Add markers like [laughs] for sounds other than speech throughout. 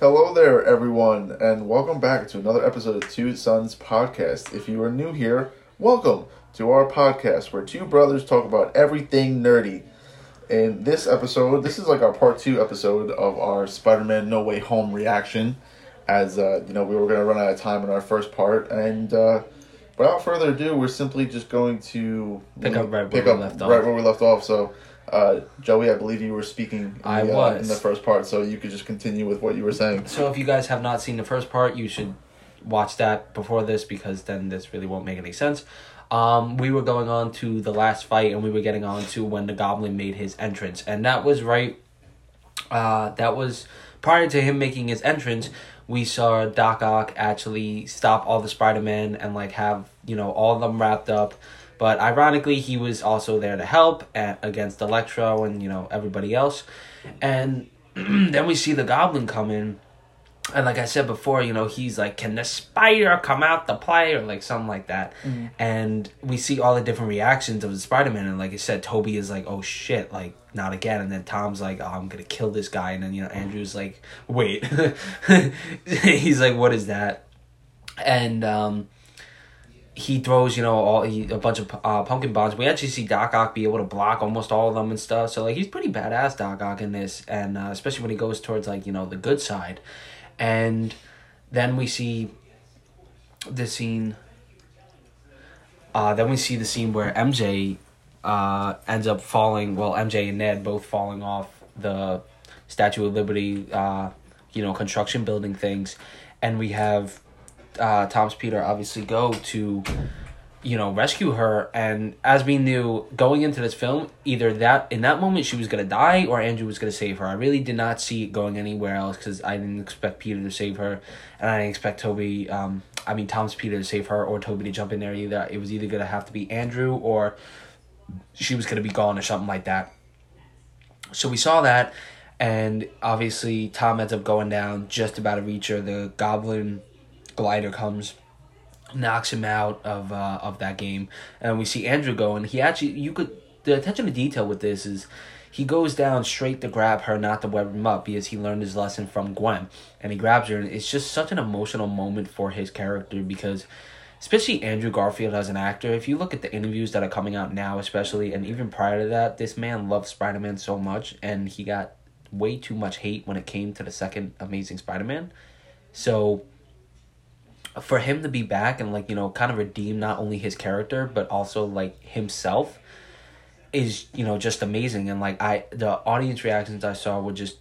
Hello there, everyone, and welcome back to another episode of Two Sons Podcast. If you are new here, welcome to our podcast where two brothers talk about everything nerdy. In this episode, this is like our part two episode of our Spider Man No Way Home reaction, as uh, you know, we were going to run out of time in our first part, and uh, without further ado, we're simply just going to Pick up right where pick we left right off. where we left off. So, uh, Joey, I believe you were speaking. In I the, uh, was. in the first part, so you could just continue with what you were saying. So if you guys have not seen the first part, you should watch that before this because then this really won't make any sense. Um, we were going on to the last fight and we were getting on to when the goblin made his entrance. And that was right uh, that was prior to him making his entrance, we saw Doc Ock actually stop all the Spider Man and like have, you know, all of them wrapped up. But ironically, he was also there to help at, against Electro and, you know, everybody else. And [clears throat] then we see the Goblin come in. And like I said before, you know, he's like, Can the spider come out to play? Or like something like that. And we see all the different reactions of the Spider Man. And like I said, Toby is like, Oh shit, like, not again. And then Tom's like, Oh, I'm gonna kill this guy. And then, you know, Andrew's like, Wait. [laughs] he's like, What is that? And, um, he throws, you know, all he, a bunch of uh, pumpkin bombs. We actually see Doc Ock be able to block almost all of them and stuff. So like he's pretty badass, Doc Ock in this, and uh, especially when he goes towards like you know the good side, and then we see the scene. Uh, then we see the scene where MJ uh, ends up falling. Well, MJ and Ned both falling off the Statue of Liberty, uh, you know, construction building things, and we have uh, Tom's Peter obviously go to, you know, rescue her. And as we knew going into this film, either that in that moment she was gonna die or Andrew was gonna save her. I really did not see it going anywhere else because I didn't expect Peter to save her, and I didn't expect Toby. Um, I mean Tom's Peter to save her or Toby to jump in there either. It was either gonna have to be Andrew or she was gonna be gone or something like that. So we saw that, and obviously Tom ends up going down, just about to reach her. The goblin glider comes, knocks him out of uh, of that game, and we see Andrew go, and he actually you could the attention to detail with this is he goes down straight to grab her, not to web him up, because he learned his lesson from Gwen, and he grabs her, and it's just such an emotional moment for his character because. Especially Andrew Garfield as an actor. If you look at the interviews that are coming out now, especially, and even prior to that, this man loved Spider Man so much, and he got way too much hate when it came to the second Amazing Spider Man. So, for him to be back and like you know kind of redeem not only his character but also like himself is you know just amazing. And like i the audience reactions i saw were just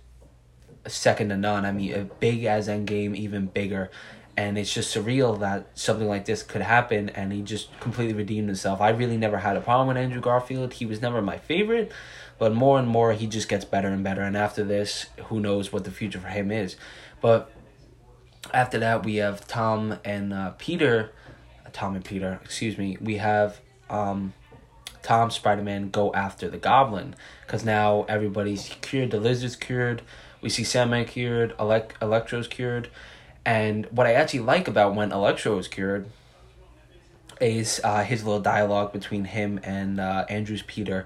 second to none. I mean big as endgame even bigger. And it's just surreal that something like this could happen and he just completely redeemed himself. I really never had a problem with andrew garfield. He was never my favorite but more and more he just gets better and better. And after this who knows what the future for him is. But after that we have tom and uh, peter tom and peter excuse me we have um, tom spider-man go after the goblin. Because now everybody's cured the lizard's cured we see sandman cured Elec- electro's cured. And what i actually like about when electro is cured is uh, his little dialogue between him and uh, andrew's peter.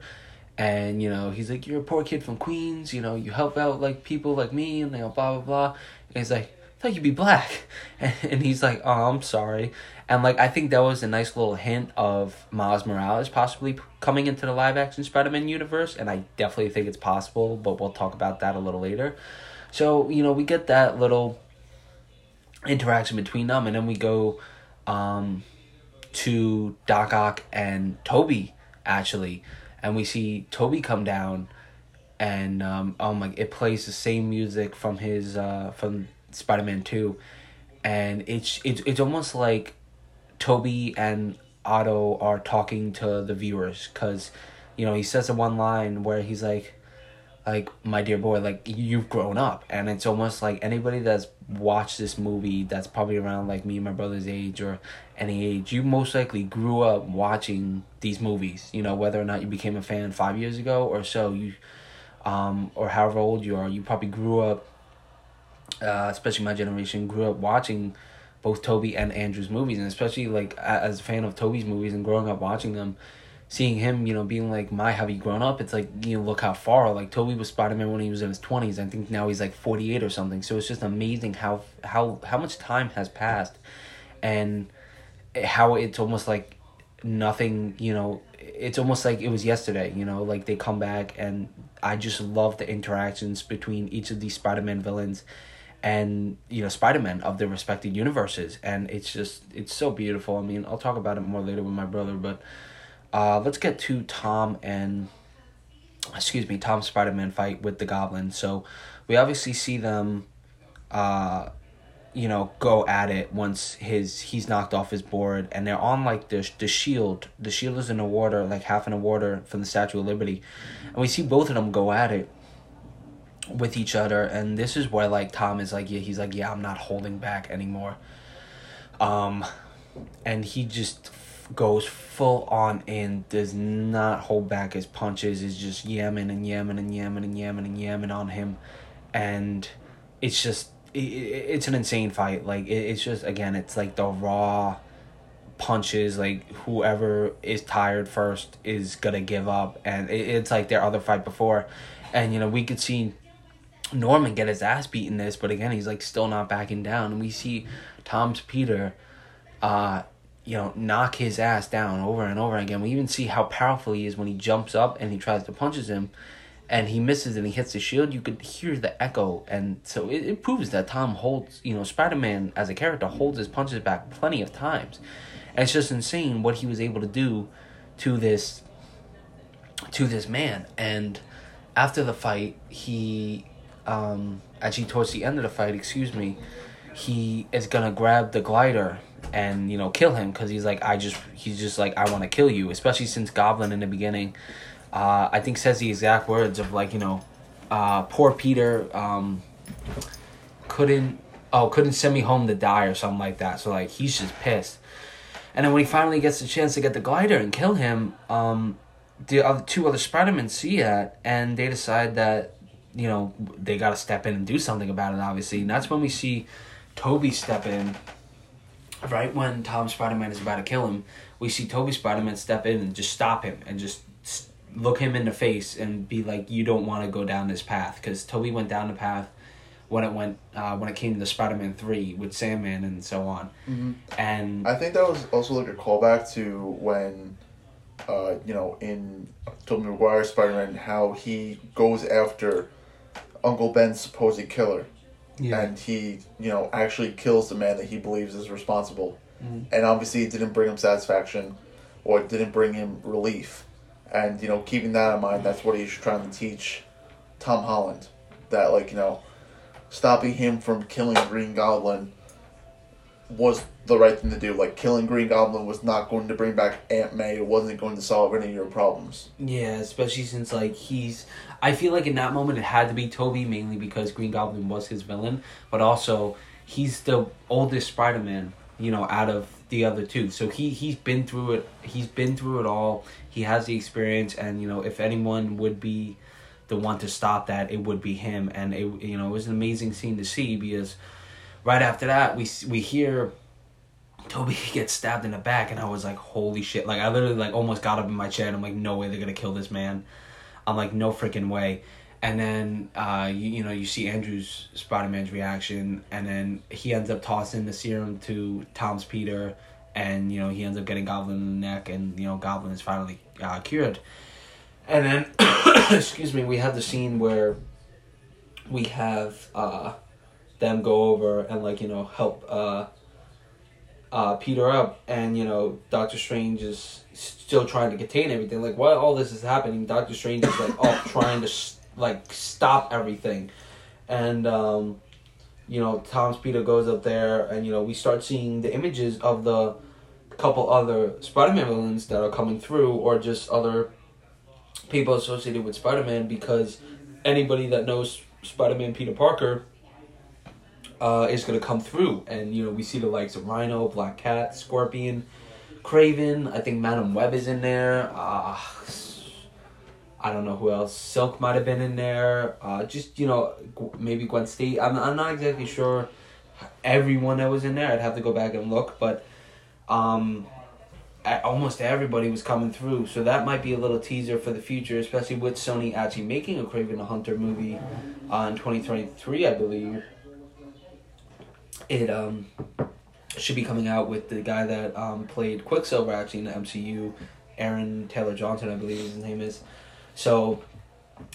And you know he's like you're a poor kid from queens you know you help out like people like me and you know blah blah blah. And he's like thought you'd be black. [laughs] And, he's like oh i'm sorry. And like i think that was a nice little hint of miles morales possibly coming into the live action spider-man universe and i definitely think it's possible but we'll talk about that a little later. So you know we get that little interaction between them and then we go um to doc ock and toby actually. And we see toby come down and um oh my it plays the same music from his uh from spider-man 2 and it's it's it's almost like toby and otto are talking to the viewers because you know he says the one line where he's like like my dear boy like you've grown up. And it's almost like anybody that's watched this movie that's probably around like me and my brother's age or any age you most likely grew up watching these movies you know whether or not you became a fan five years ago or so you um or however old you are you probably grew up uh, especially my generation grew up watching both Toby and Andrew's movies and especially like as a fan of Toby's movies and growing up watching them seeing him, you know, being like, my, have you grown up? It's like, you know, look how far. Like, Toby was Spider Man when he was in his 20s. I think now he's like 48 or something. So it's just amazing how, how, how much time has passed and how it's almost like nothing, you know, it's almost like it was yesterday, you know, like they come back and I just love the interactions between each of these Spider Man villains and you know spider-man of their respective universes. And it's just it's so beautiful. I mean i'll talk about it more later with my brother but uh, let's get to Tom and excuse me, Tom Spider Man fight with the Goblin. So we obviously see them, uh, you know, go at it once his he's knocked off his board, and they're on like the the shield. The shield is in the water, like half in the water from the Statue of Liberty, and we see both of them go at it with each other. And this is where like Tom is like, yeah, he's like, yeah, I'm not holding back anymore. Um, and he just goes full on and does not hold back his punches. Is just yamming and yamming and yamming and yamming and yamming on him, and it's just it, it's an insane fight. Like it, it's just again, it's like the raw punches. Like whoever is tired first is gonna give up, and it, it's like their other fight before, and you know we could see. Norman get his ass beaten this, but again he's like still not backing down. And we see Tom's Peter uh you know, knock his ass down over and over again. We even see how powerful he is when he jumps up and he tries to punches him and he misses and he hits the shield. You could hear the echo. And so it, it proves that Tom holds, you know, Spider Man as a character holds his punches back plenty of times. And it's just insane what he was able to do to this to this man. And after the fight, he um actually towards the end of the fight, excuse me, he is gonna grab the glider and you know kill him because he's like I just he's just like I want to kill you, especially since Goblin in the beginning, uh, I think says the exact words of like you know, uh, poor Peter um, couldn't oh couldn't send me home to die or something like that. So like he's just pissed, and then when he finally gets the chance to get the glider and kill him, um, the other two other Spider-Men see that and they decide that you know they got to step in and do something about it. Obviously, and that's when we see Toby step in right when Tom Spider Man is about to kill him, we see Toby Spider Man step in and just stop him and just look him in the face and be like, "You don't want to go down this path," because Toby went down the path when it went uh, when it came to the Spider Man three with Sandman and so on. Mm-hmm. And I think that was also like a callback to when, uh, you know, in Tobey Maguire Spider Man, how he goes after Uncle Ben's supposed killer yeah. and he you know actually kills the man that he believes is responsible mm-hmm. and obviously it didn't bring him satisfaction or it didn't bring him relief and you know keeping that in mind that's what he's trying to teach tom holland that like you know stopping him from killing green goblin was the right thing to do. Like killing Green Goblin was not going to bring back Aunt May. It wasn't going to solve any of your problems. Yeah, especially since like he's. I feel like in that moment it had to be Toby mainly because Green Goblin was his villain, but also he's the oldest Spider Man. You know, out of the other two, so he he's been through it. He's been through it all. He has the experience, and you know, if anyone would be the one to stop that, it would be him. And it you know it was an amazing scene to see because right after that we we hear Tobey gets stabbed in the back, and I was like, holy shit! Like I literally like almost got up in my chair, and I'm like, no way they're gonna kill this man. I'm like, no freaking way. And then uh, you, you know you see Andrew's Spider Man's reaction, and then he ends up tossing the serum to Tom's Peter, and you know he ends up getting Goblin in the neck, and you know Goblin is finally uh, cured. And then, [coughs] excuse me, we have the scene where we have uh, them go over and like you know help uh, Peter up, and you know Doctor Strange is still trying to contain everything. Like while all this is happening, Doctor Strange is like up trying to like stop everything, and um, you know Tom's Peter goes up there, and you know we start seeing the images of the couple other Spider-Man villains that are coming through, or just other people associated with Spider-Man, because anybody that knows Spider-Man Peter Parker uh, is going to come through. And, you know, we see the likes of Rhino, Black Cat, Scorpion, Kraven. I think Madame Web is in there. Uh, I don't know who else. Silk might have been in there. Uh, just, you know, maybe Gwen Stacy. I'm, I'm not exactly sure everyone that was in there. I'd have to go back and look. But, um, almost everybody was coming through. So that might be a little teaser for the future, especially with Sony actually making a Kraven the Hunter movie uh, in 2023, I believe. It um should be coming out with the guy that um played Quicksilver actually in the MCU, Aaron Taylor Johnson, I believe his name is. So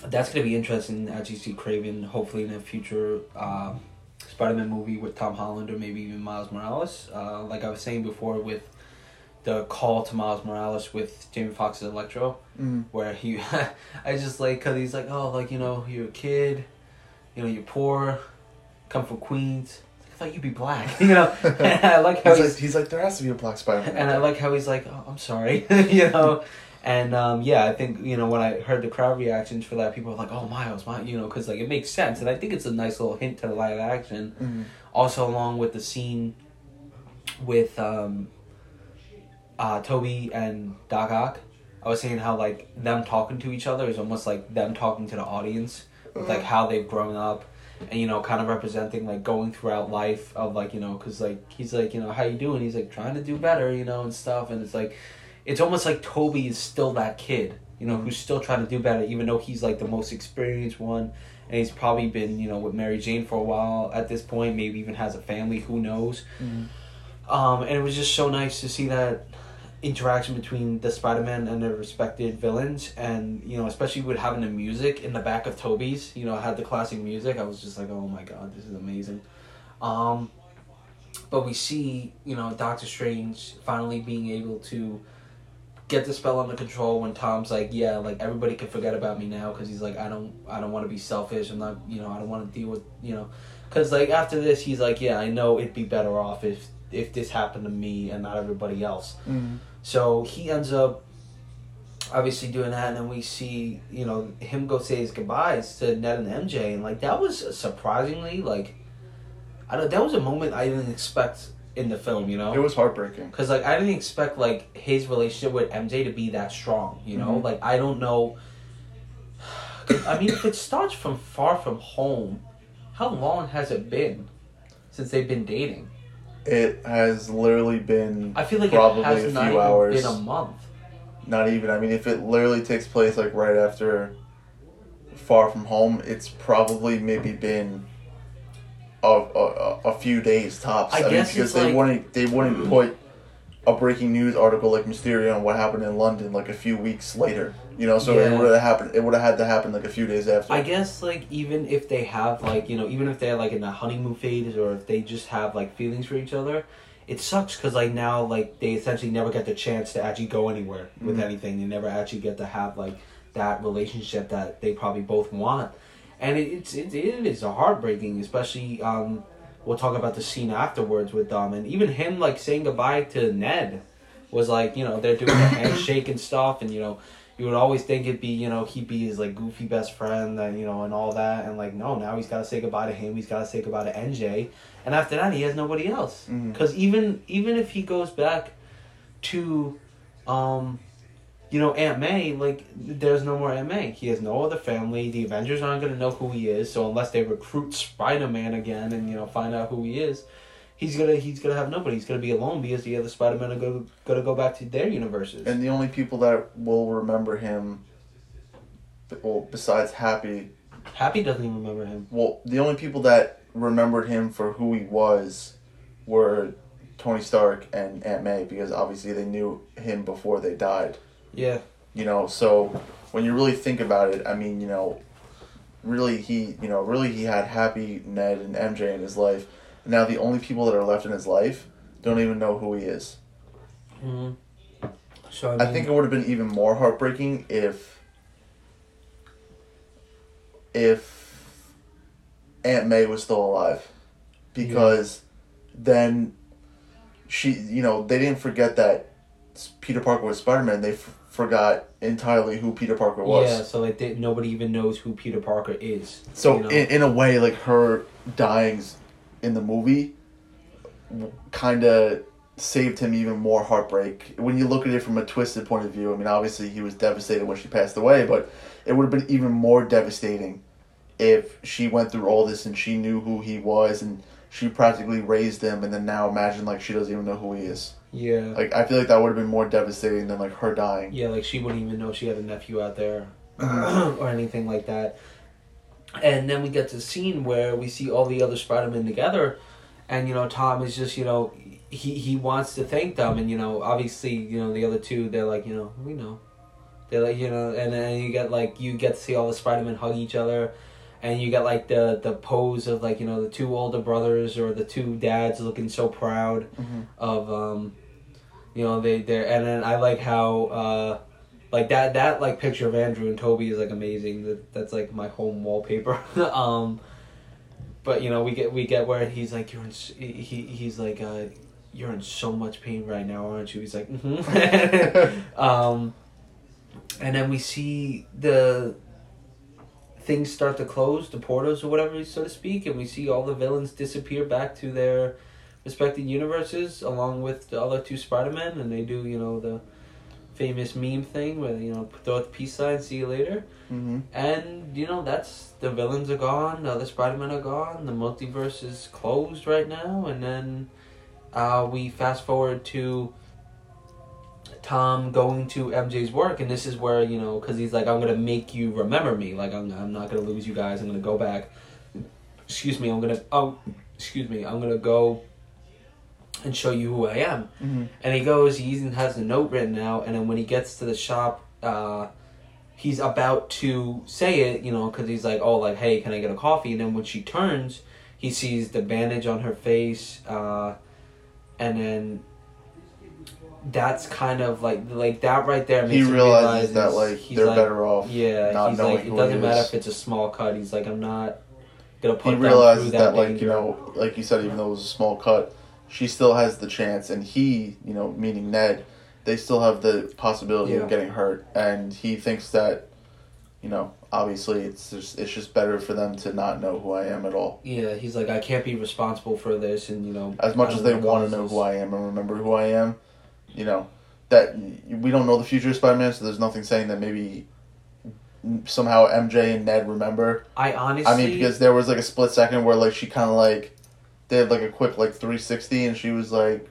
that's gonna be interesting as you see Kraven hopefully in a future uh, Spider-Man movie with Tom Holland or maybe even Miles Morales. Uh, like I was saying before with the call to Miles Morales with Jamie Foxx's Electro, Mm. where he, [laughs] I just like cause he's like, oh, like you know, you're a kid, you know, you're poor, come from Queens. I thought you'd be black, [laughs] you know. [laughs] and I like how He's he's, like, he's like, there has to be a black Spider-Man. and I like how he's like, oh, I'm sorry, [laughs] you know. And um, yeah, I think you know when I heard the crowd reactions for that, people were like, "Oh, Miles, Miles," you know, because like it makes sense, and I think it's a nice little hint to the live action. Mhm. Also, along with the scene with um, uh, Toby and Doc Ock, I was saying how like them talking to each other is almost like them talking to the audience, with like how they've grown up, and you know, kind of representing like going throughout life of like you know, because like he's like you know how you doing, he's like trying to do better, you know, and stuff, and it's like, it's almost like Toby is still that kid, you know, who's still trying to do better, even though he's like the most experienced one and he's probably been you know with Mary Jane for a while at this point. Maybe even has a family. Who knows? Mhm. Um, and it was just so nice to see that interaction between the Spider Man and their respected villains, and you know especially with having the music in the back of Toby's. You know, had the classic music. I was just like, oh my god, this is amazing. Um, but we see you know Doctor Strange finally being able to get the spell under control when Tom's like, yeah, like everybody can forget about me now because he's like, I don't, I don't want to be selfish. I'm not, you know, I don't want to deal with, you know, because like after this, he's like, yeah, I know it'd be better off if if this happened to me and not everybody else. Mhm. So he ends up obviously doing that, and then we see, you know, him go say his goodbyes to Ned and MJ, and like that was surprisingly like, I don't, that was a moment I didn't expect in the film, you know. It was heartbreaking. Cause like I didn't expect like his relationship with MJ to be that strong, you know. Mhm. Like I don't know. I mean, if it starts from Far From Home, how long has it been since they've been dating? It has literally been I feel like probably it has a few hours. been a month. Not even. I mean, if it literally takes place like right after Far From Home, it's probably maybe been a, a, a few days tops. I mean, guess because it's they like- wouldn't they wouldn't put a breaking news article like Mysterio on what happened in London like a few weeks later. You know, so it would have happened. It would have had to happen like a few days after. I guess like even if they have like you know even if they're like in the honeymoon phase or if they just have like feelings for each other, it sucks because like now like they essentially never get the chance to actually go anywhere with Mhm. anything. They never actually get to have like that relationship that they probably both want, and it, it's it, it is heartbreaking, especially um. We'll talk about the scene afterwards with Dom. And even him like saying goodbye to Ned was like you know they're doing the [coughs] handshake and stuff. And you know you would always think it'd be you know he'd be his like goofy best friend and you know and all that. And like no now he's got to say goodbye to him. He's got to say goodbye to MJ and after that he has nobody else. Mhm. because even even if he goes back to um you know Aunt May like there's no more Aunt May he has no other family the Avengers aren't gonna know who he is so unless they recruit Spider Man again and you know find out who he is. He's gonna he's gonna have nobody. He's gonna be alone because the other Spider Men are gonna gonna go back to their universes. and the only people that will remember him, well, besides Happy, Happy doesn't even remember him. well, the only people that remembered him for who he was were Tony Stark and Aunt May because obviously they knew him before they died. Yeah. You know, so when you really think about it, I mean, you know, really he, you know, really he had Happy, Ned, and MJ in his life. Now the only people that are left in his life don't even know who he is. hmm So I, I think it would have been even more heartbreaking if if Aunt May was still alive. Because then she, you know, they didn't forget that Peter Parker was Spider Man. They forgot entirely who Peter Parker was. Yeah, so like they, nobody even knows who Peter Parker is. So you know? in, in a way, like her dyings in the movie, kind of saved him even more heartbreak. When you look at it from a twisted point of view, I mean, obviously he was devastated when she passed away, but it would have been even more devastating if she went through all this and she knew who he was and she practically raised him, and then now imagine like she doesn't even know who he is. Yeah. Like I feel like that would have been more devastating than like her dying. Yeah, like she wouldn't even know she had a nephew out there Mm-hmm. [clears throat] or anything like that. And then we get to the scene where we see all the other Spider-Men together and you know Tom is just, you know, he he wants to thank them and you know, obviously, you know, the other two they're like, you know, we know. They're like, you know, and then you get like you get to see all the Spider-Men hug each other and you get like the the pose of like, you know, the two older brothers or the two dads looking so proud Mhm. of um you know they they and then I like how uh like that that like picture of Andrew and Toby is like amazing that that's like my home wallpaper [laughs] um but you know we get we get where he's like you're in he he's like uh you're in so much pain right now aren't you he's like mm-hmm. [laughs] um and then we see the things start to close the portals or whatever so to speak and we see all the villains disappear back to their respected universes along with the other two Spider-Men and they do, you know, the famous meme thing where, you know, throw out the peace sign, see you later. Mhm. And, you know, that's the villains are gone, the other Spider-Men are gone, the multiverse is closed right now, and then uh, we fast forward to Tom going to MJ's work, and this is where, you know, because he's like, I'm going to make you remember me. Like, I'm, I'm not going to lose you guys. I'm going to go back. Excuse me, I'm going to, oh, excuse me, I'm to go and show you who I am. Mhm. And he goes, he even has the note written out, and then when he gets to the shop, uh, he's about to say it, you know, because he's like, oh, like, hey, can I get a coffee? And then when she turns, he sees the bandage on her face, uh, and then that's kind of like like that right there makes He realizes realize that like he's they're like, better off. Yeah, not he's knowing like, it doesn't matter if it's a small cut. He's like, I'm not gonna put he realizes through that, like you know like you said even though it was a small cut she still has the chance and he you know meaning ned they still have the possibility Yeah. of getting hurt and he thinks that you know obviously it's just it's just better for them to not know who i am at all Yeah, he's like, I can't be responsible for this, and you know, as much as they want to know who i am and remember who i am you know that we don't know the future of spider-man so there's nothing saying that maybe somehow mj and ned remember I honestly, I mean, because there was like a split second where like she kind of like they had like a quick like 360, and she was like,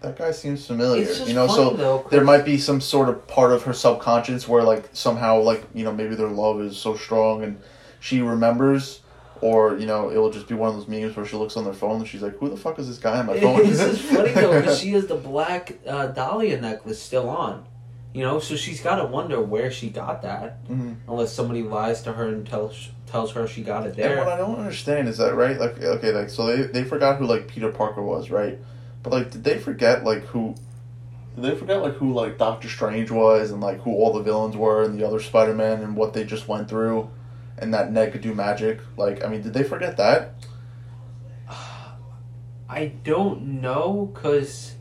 "That guy seems familiar," you know. So though, there might be some sort of part of her subconscious where like somehow like you know maybe their love is so strong and she remembers. Or you know, it will just be one of those memes where she looks on their phone and she's like, "Who the fuck is this guy on my phone?" this just [laughs] funny though because she has the black uh, Dahlia necklace still on, you know. So she's got to wonder where she got that, Mhm. unless somebody lies to her and tells tells her she got it And what. I don't understand is that right? Like, okay, like so they they forgot who like Peter Parker was, right? But like, did they forget like who? Did they forget like who like Doctor Strange was and like who all the villains were and the other Spider Man and what they just went through, and that Ned could do magic? Like, I mean, did they forget that? I don't know because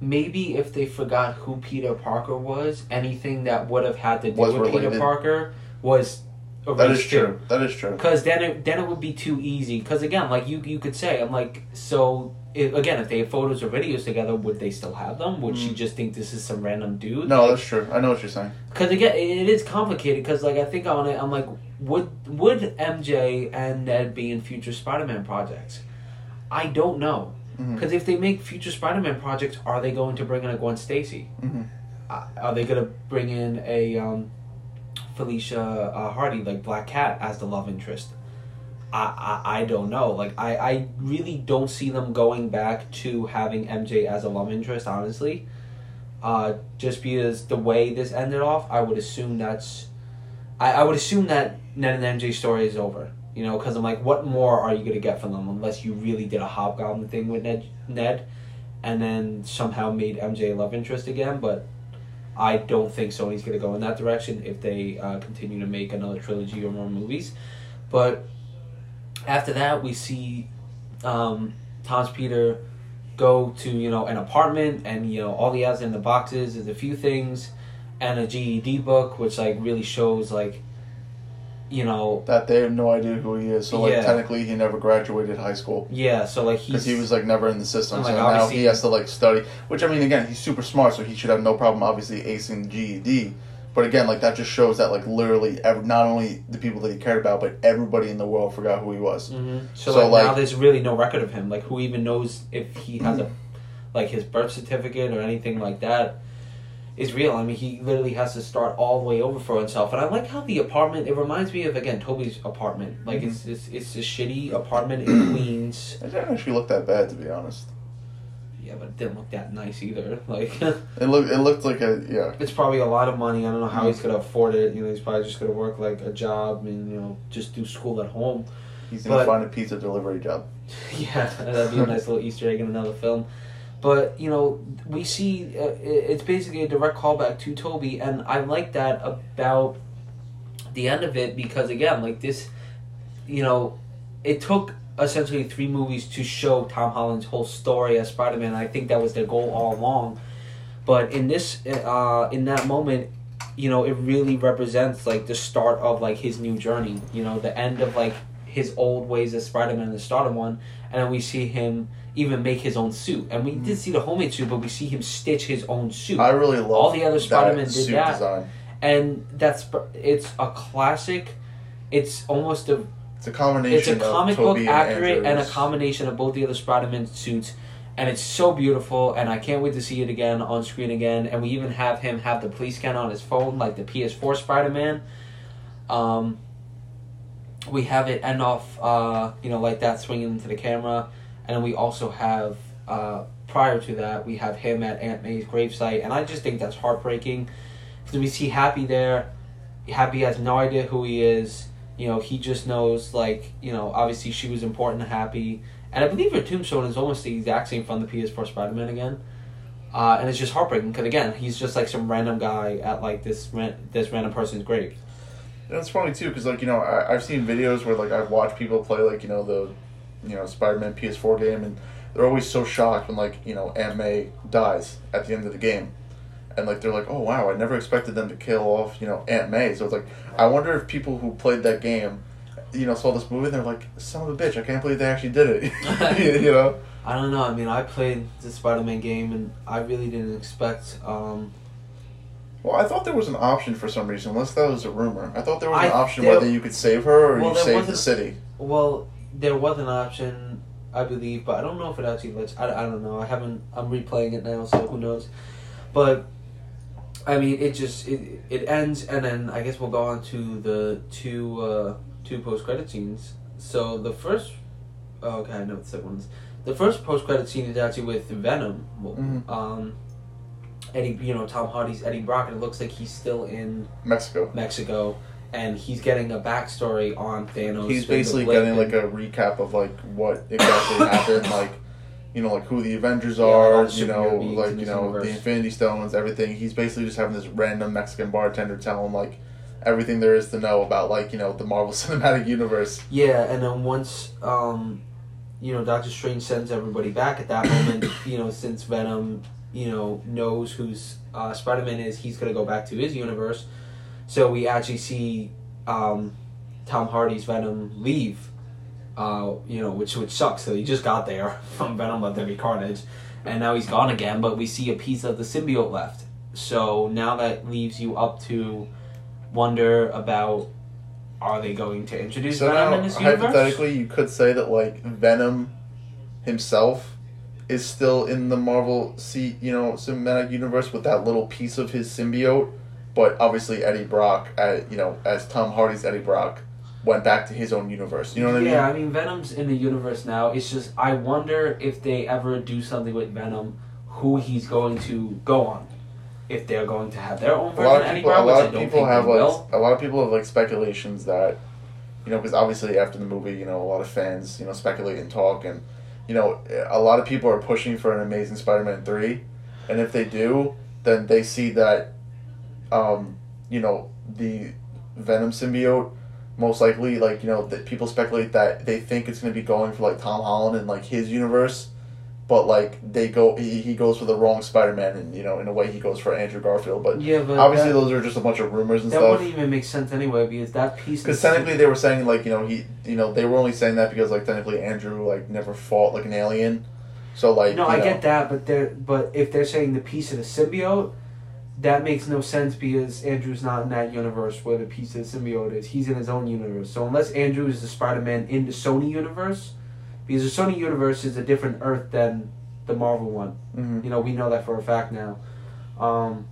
maybe if they forgot who Peter Parker was, anything that would have had to do Was with Peter. Parker was That is too. true. That is true. Because then it then it would be too easy. Because again, like you you could say, I'm like, so if, again, if they have photos or videos together, would they still have them? Would she Mm. just think this is some random dude? No, that's true. I know what you're saying. Because again, it, it is complicated. Because like I think on it, I'm like, would would MJ and Ned be in future Spider-Man projects? I don't know. Because if they make future Spider-Man projects, are they going to bring in a Gwen Stacy? Mhm. Uh, are they going to bring in a um, Felicia uh, Hardy, like Black Cat, as the love interest? I, I, I don't know. Like I, I really don't see them going back to having MJ as a love interest. Honestly, uh, just because the way this ended off, I would assume that's, I, I would assume that Ned and MJ story is over. You know, because I'm like, what more are you gonna get from them unless you really did a hobgoblin thing with Ned, Ned, and then somehow made MJ a love interest again? But I don't think Sony's gonna go in that direction if they uh, continue to make another trilogy or more movies. But after that, we see um, Tom's Peter go to you know an apartment, and you know all he has in the boxes is a few things and a GED book, which like really shows like you know That they have no idea who he is. So like Yeah. technically, he never graduated high school. yeah. So like because he was like never in the system. And, so now he has to like study. Which I mean, again, he's super smart, so he should have no problem obviously acing GED. But again, like that just shows that like literally, ev- not only the people that he cared about, but everybody in the world forgot who he was. Mm-hmm. So, So, like, now there's really no record of him. Like who even knows if he has a like his birth certificate or anything like that is real. I mean, he literally has to start all the way over for himself. And I like how the apartment. It reminds me of again Toby's apartment. Like mm-hmm. it's it's it's a shitty apartment in [clears throat] Queens. It didn't actually look that bad, to be honest. Yeah, but it didn't look that nice either. [laughs] Like It looked it looked like a yeah. it's probably a lot of money. I don't know how he's mm-hmm. gonna afford it. You know, he's probably just gonna work like a job and you know just do school at home. He's gonna But- find a pizza delivery job. [laughs] Yeah, that'd be a nice little Easter egg in another film. But you know, we see uh, it's basically a direct callback to Toby, and I like that about the end of it because again, like this, you know, it took essentially three movies to show Tom Holland's whole story as Spider Man. I think that was their goal all along. But in this, uh, in that moment, you know, it really represents like the start of like his new journey. You know, the end of like his old ways as Spider Man the start of one, and then we see him even make his own suit. And we did see the homemade suit, but we see him stitch his own suit. I really love All the other that Spider-Man did that. design. and that's it's a classic. It's almost a It's a combination. it's a of comic book accurate and a combination of both the other Spider-Man suits, and it's so beautiful. And I can't wait to see it again on screen again. And we even have him have the police scan on his phone, like the PS4 Spider-Man. Um, we have it end off, uh, you know, like that swinging into the camera, and we also have uh, prior to that we have him at Aunt May's gravesite, and I just think that's heartbreaking because we see Happy there. Happy has no idea who he is. You know, he just knows like you know. Obviously, she was important to Happy, and I believe her tombstone is almost the exact same from the PS4 Spider Man again. Uh, and it's just heartbreaking because again, he's just like some random guy at like this ran- this random person's grave. It's funny too, because like you know, I, I've seen videos where like I've watched people play like you know the, you know Spider-Man PS4 game, and they're always so shocked when like you know Aunt May dies at the end of the game, and like they're like, oh wow, I never expected them to kill off you know Aunt May. So it's like I wonder if people who played that game, you know, saw this movie and they're like, son of a bitch, I can't believe they actually did it. [laughs] you know. I don't know. I mean, I played the Spider Man game, and I really didn't expect. Um, Well, I thought there was an option for some reason, unless that was a rumor. I thought there was an I- option there- whether you could save her or Well, you save the city. well, there was an option, I believe, but I don't know if it actually lets. I, I don't know. I haven't. I'm replaying it now, so who knows? But I mean, it just it it ends, and then I guess we'll go on to the two uh, two post credit scenes. So the first, oh, okay, I know what the second one's. The first post credit scene is actually with Venom. Mhm. Um, Eddie, you know Tom Hardy's Eddie Brock, and it looks like he's still in Mexico. Mexico, and he's getting a backstory on Thanos. He's basically getting like a recap of like what exactly happened, [laughs] like you know, like who the Avengers Yeah, are, you know, like you know universe. the Infinity Stones, everything. He's basically just having this random Mexican bartender tell him like everything there is to know about like you know the Marvel [laughs] Cinematic Universe. Yeah, and then once um, you know Doctor Strange sends everybody back at that moment, [coughs] you know, since Venom, you know, knows who's uh, Spider Man is, he's gonna go back to his universe. So we actually see um, Tom Hardy's Venom leave. Uh, you know, which which sucks. So he just got there [laughs] from Venom Let There Be Carnage, and now he's gone again. But we see a piece of the symbiote left. So now that leaves you up to wonder about are they going to introduce So Venom now, in this universe? hypothetically, you could say that like Venom himself is still in the Marvel C, you know, cinematic universe with that little piece of his symbiote, but obviously Eddie Brock, uh, you know, as Tom Hardy's Eddie Brock, went back to his own universe. You know what I mean? yeah. I mean Venom's in the universe now. It's just I wonder if they ever do something with Venom, who he's going to go on. If they're going to have their own A version lot of people, a Brock, which lot of people have like will. a lot of people have like speculations that, you know, because obviously after the movie, you know, a lot of fans, you know, speculate and talk, and you know, a lot of people are pushing for an Amazing Spider-Man three, and if they do, then they see that, um, you know, the Venom symbiote most likely like you know that people speculate that they think it's going to be going for like Tom Holland and like his universe. But like they go, he, he goes for the wrong Spider-Man, and you know, in a way, he goes for Andrew Garfield. But Yeah, but obviously that, those are just a bunch of rumors and that stuff. wouldn't even make sense anyway because that piece. Because technically they were saying like you know he you know they were only saying that because like technically Andrew like never fought like an alien, so like no, I know, get that, but they're but if they're saying the piece of the symbiote, that makes no sense because Andrew's not in that universe where the piece of the symbiote is. He's in his own universe. So unless Andrew is the Spider Man in the Sony universe, because the Sony universe is a different Earth than the Marvel one. Mm-hmm. You know, we know that for a fact now. Um,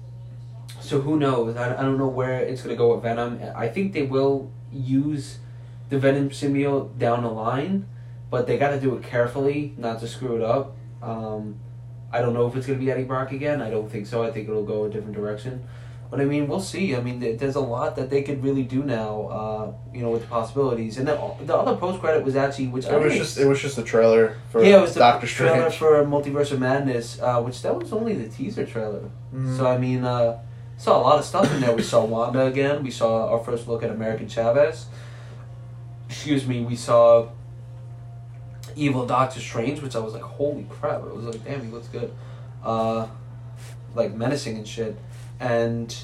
so who knows? I, I don't know where it's gonna go with Venom. I think they will use the Venom symbiote down the line, but they got to do it carefully, not to screw it up. Um, I don't know if it's gonna be Eddie Brock again. I don't think so. I think it'll go a different direction. But I mean, we'll see. I mean, there's a lot that they could really do now. Uh, you know, with the possibilities. And the, the other post credit was actually, which I It was just it was just a trailer for yeah, it was the Doctor trailer for Multiverse of Madness, uh, which that was only the teaser trailer. Mhm. So I mean, uh, saw a lot of stuff in there. We saw Wanda again. We saw our first look at America Chavez. Excuse me. We saw Evil Doctor Strange, which I was like, holy crap! It was like, damn, he looks good, uh, like menacing and shit. And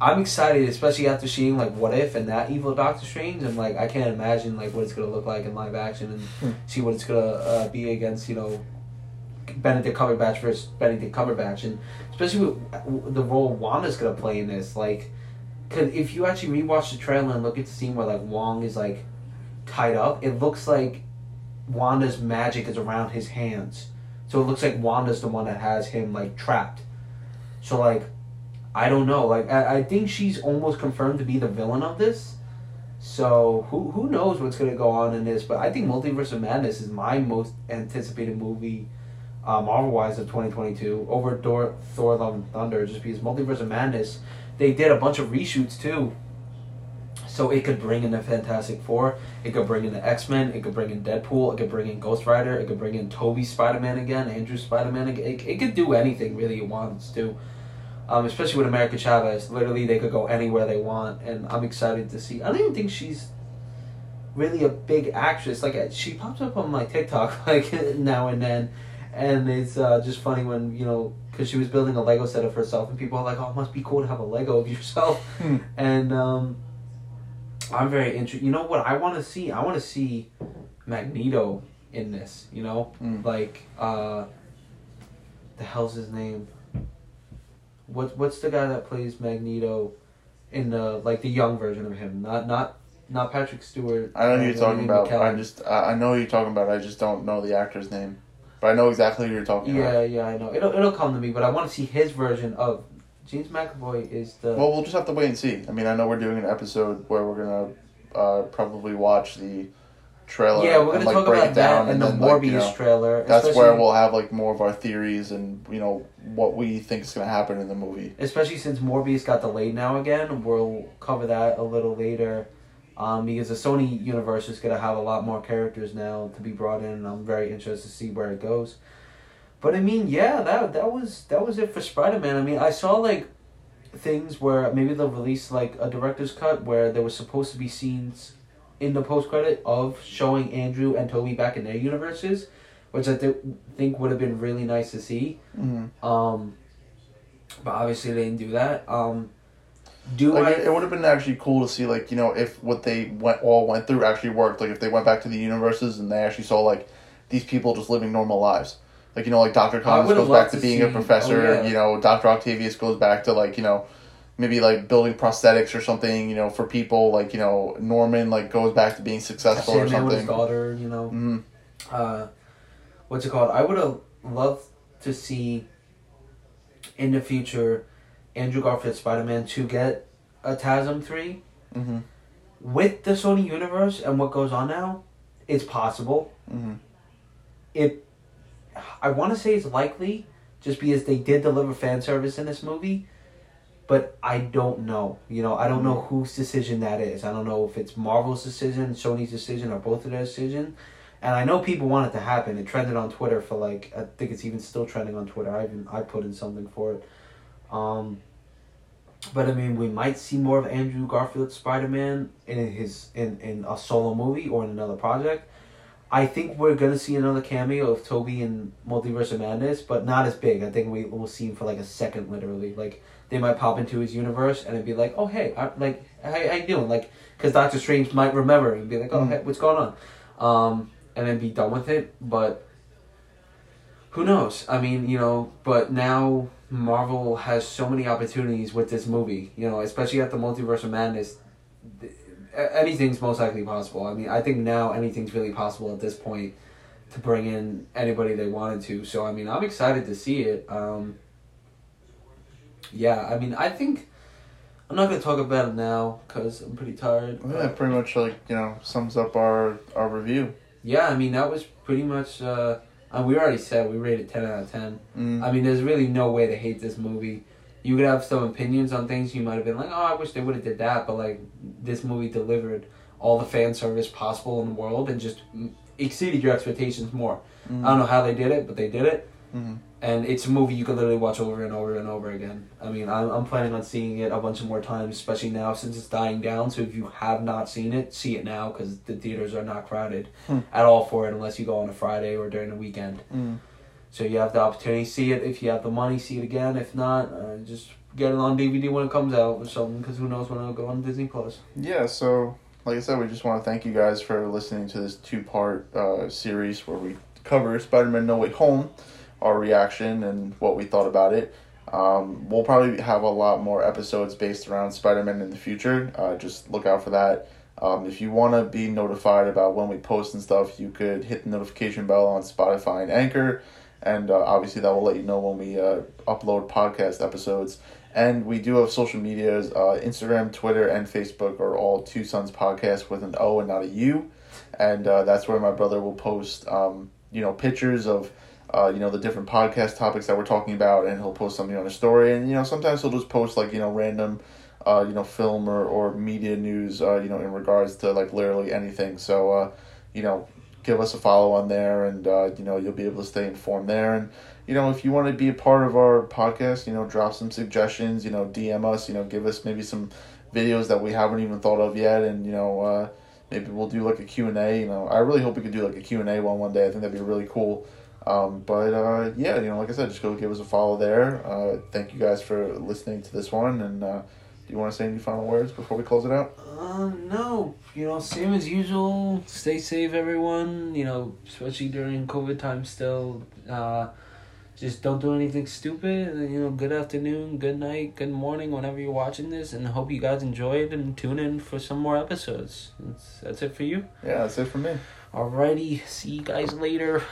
I'm excited, especially after seeing like What If and that Evil Doctor Strange. And like, I can't imagine like what it's gonna look like in live action and Hmm. see what it's gonna uh, be against you know Benedict Cumberbatch versus Benedict Cumberbatch, and especially with the role Wanda's gonna play in this. Like, cause if you actually rewatch the trailer and look at the scene where like Wong is like tied up, it looks like Wanda's magic is around his hands. So it looks like Wanda's the one that has him like trapped. So like, I don't know. Like I, I think she's almost confirmed to be the villain of this. So who who knows what's gonna go on in this? But I think Multiverse of Madness is my most anticipated movie, uh, Marvel wise of twenty twenty two over Thor Thor Love and Thunder. Just because Multiverse of Madness, they did a bunch of reshoots too. So it could bring in the Fantastic Four, it could bring in the X Men, it could bring in Deadpool, it could bring in Ghost Rider, it could bring in Toby Spider Man again, Andrew Spider Man. It, it, could do anything really it wants to. Um, especially with America Chavez, literally they could go anywhere they want, and I'm excited to see. I don't even think she's really a big actress. Like uh, she pops up on my TikTok [laughs] like now and then, and it's uh, just funny when you know because she was building a Lego set of herself, and people are like, "Oh, it must be cool to have a Lego of yourself." Hmm. and um, I'm very interested. You know what I want to see? I want to see Magneto in this. You know, Mm. like uh, the hell's his name? What what's the guy that plays Magneto in the like the young version of him? Not not not Patrick Stewart. I know who you're talking about. McKellen. I just I I know who you're talking about. I just don't know the actor's name, but I know exactly who you're talking Yeah, about. Yeah, yeah, I know. It'll it'll come to me, but I want to see his version of James McAvoy is the Well, we'll just have to wait and see. I mean, I know we're doing an episode where we're gonna uh, probably watch the trailer. yeah. We're gonna and, like, talk break about it down that and the Morbius like, you know, trailer. That's where we'll have like more of our theories and you know what we think is gonna happen in the movie. especially since Morbius got delayed now again. We'll cover that a little later. Um, because the Sony universe is gonna have a lot more characters now to be brought in, and I'm very interested to see where it goes. But I mean, yeah, that that was that was it for Spider Man. I mean, I saw like things where maybe they'll release like a director's cut where there was supposed to be scenes in the post credit of showing Andrew and Toby back in their universes, which I th- think would have been really nice to see. Mm-hmm. Um, but obviously they didn't do that. Um, do Like I? it, it would have been actually cool to see like you know if what they went all went through actually worked. Like if they went back to the universes and they actually saw like these people just living normal lives. Like you know, like Doctor Connors goes back to to being see- a professor. oh, yeah. You know, Doctor Octavius goes back to like you know, maybe like building prosthetics or something. You know, for people like you know Norman like goes back to being successful or Sandman with his something. daughter, you know. hmm Uh, what's it called? I would have loved to see in the future Andrew Garfield Spider Man to get a TASM three hmm with the Sony universe and what goes on now. It's possible. hmm It, I want to say it's likely, just because they did deliver fan service in this movie. But I don't know. You know, I don't know whose decision that is. I don't know if it's Marvel's decision, Sony's decision, or both of their decision. And I know people want it to happen. It trended on Twitter for like I think it's even still trending on Twitter. I even I put in something for it. Um, but I mean, we might see more of Andrew Garfield Spider Man in his in in a solo movie or in another project. I think we're gonna see another cameo of Toby in Multiverse of Madness, but not as big. I think we will see him for like a second, literally. Like they might pop into his universe and it'd be like, oh hey, I, like how, how you doing? Like because Doctor Strange might remember and be like, oh Mhm. hey, what's going on? Um, and then be done with it. But who knows? I mean, you know, but now Marvel has so many opportunities with this movie. You know, especially at the Multiverse of Madness. th- Anything's most likely possible. I mean, I think now anything's really possible at this point to bring in anybody they wanted to. So I mean, I'm excited to see it. Um, yeah, I mean, I think I'm not gonna talk about it now because I'm pretty tired. Yeah, that pretty much like you know sums up our our review. Yeah, I mean that was pretty much. Uh, uh, we already said we rated ten out of ten. Mm. I mean, there's really no way to hate this movie. You could have some opinions on things. You might have been like, "Oh, I wish they would have did that," but like this movie delivered all the fan service possible in the world and just mm, exceeded your expectations more. Mm. I don't know how they did it, but they did it. Mhm. And it's a movie you can literally watch over and over and over again. I mean, I'm, I'm planning on seeing it a bunch of more times, especially now since it's dying down. So if you have not seen it, see it now because the theaters are not crowded Hmm. at all for it unless you go on a Friday or during the weekend. Mm. So you have the opportunity to see it. If you have the money, see it again. If not, uh, just get it on DVD when it comes out or something because who knows when it'll go on Disney Plus. Yeah, so like I said, we just want to thank you guys for listening to this two part uh, series where we cover Spider Man No Way Home, our reaction, and what we thought about it. Um, we'll probably have a lot more episodes based around Spider Man in the future. Uh, just look out for that. Um, if you want to be notified about when we post and stuff, you could hit the notification bell on Spotify and Anchor. And uh, obviously, that will let you know when we uh, upload podcast episodes. And we do have social medias uh, Instagram, Twitter, and Facebook are all Two Sons Podcast with an O and not a U. And uh, that's where my brother will post, um, you know, pictures of, uh, you know, the different podcast topics that we're talking about. And he'll post something on a story. And, you know, sometimes he'll just post, like, you know, random, uh, you know, film or, or media news, you know, in regards to, like, literally anything. So, you know, give us a follow on there and, uh, you know, you'll be able to stay informed there. And, you know, if you want to be a part of our podcast, you know, drop some suggestions, you know, DM us, you know, give us maybe some videos that we haven't even thought of yet. And, you know, uh, maybe we'll do like a Q&A, you know, I really hope we could do like a Q&A one one day. I think that'd be really cool. Um, but, uh, yeah, you know, like I said, just go give us a follow there. Uh, thank you guys for listening to this one. And, uh, do you want to say any final words before we close it out? Uh, no. You know, same as usual. Stay safe, everyone. You know, especially during COVID time still. Uh, just don't do anything stupid. You know, good afternoon, good night, good morning, whenever you're watching this. And hope you guys enjoyed and tune in for some more episodes. That's, that's it for you. Yeah, that's it for me. Alrighty. See you guys later.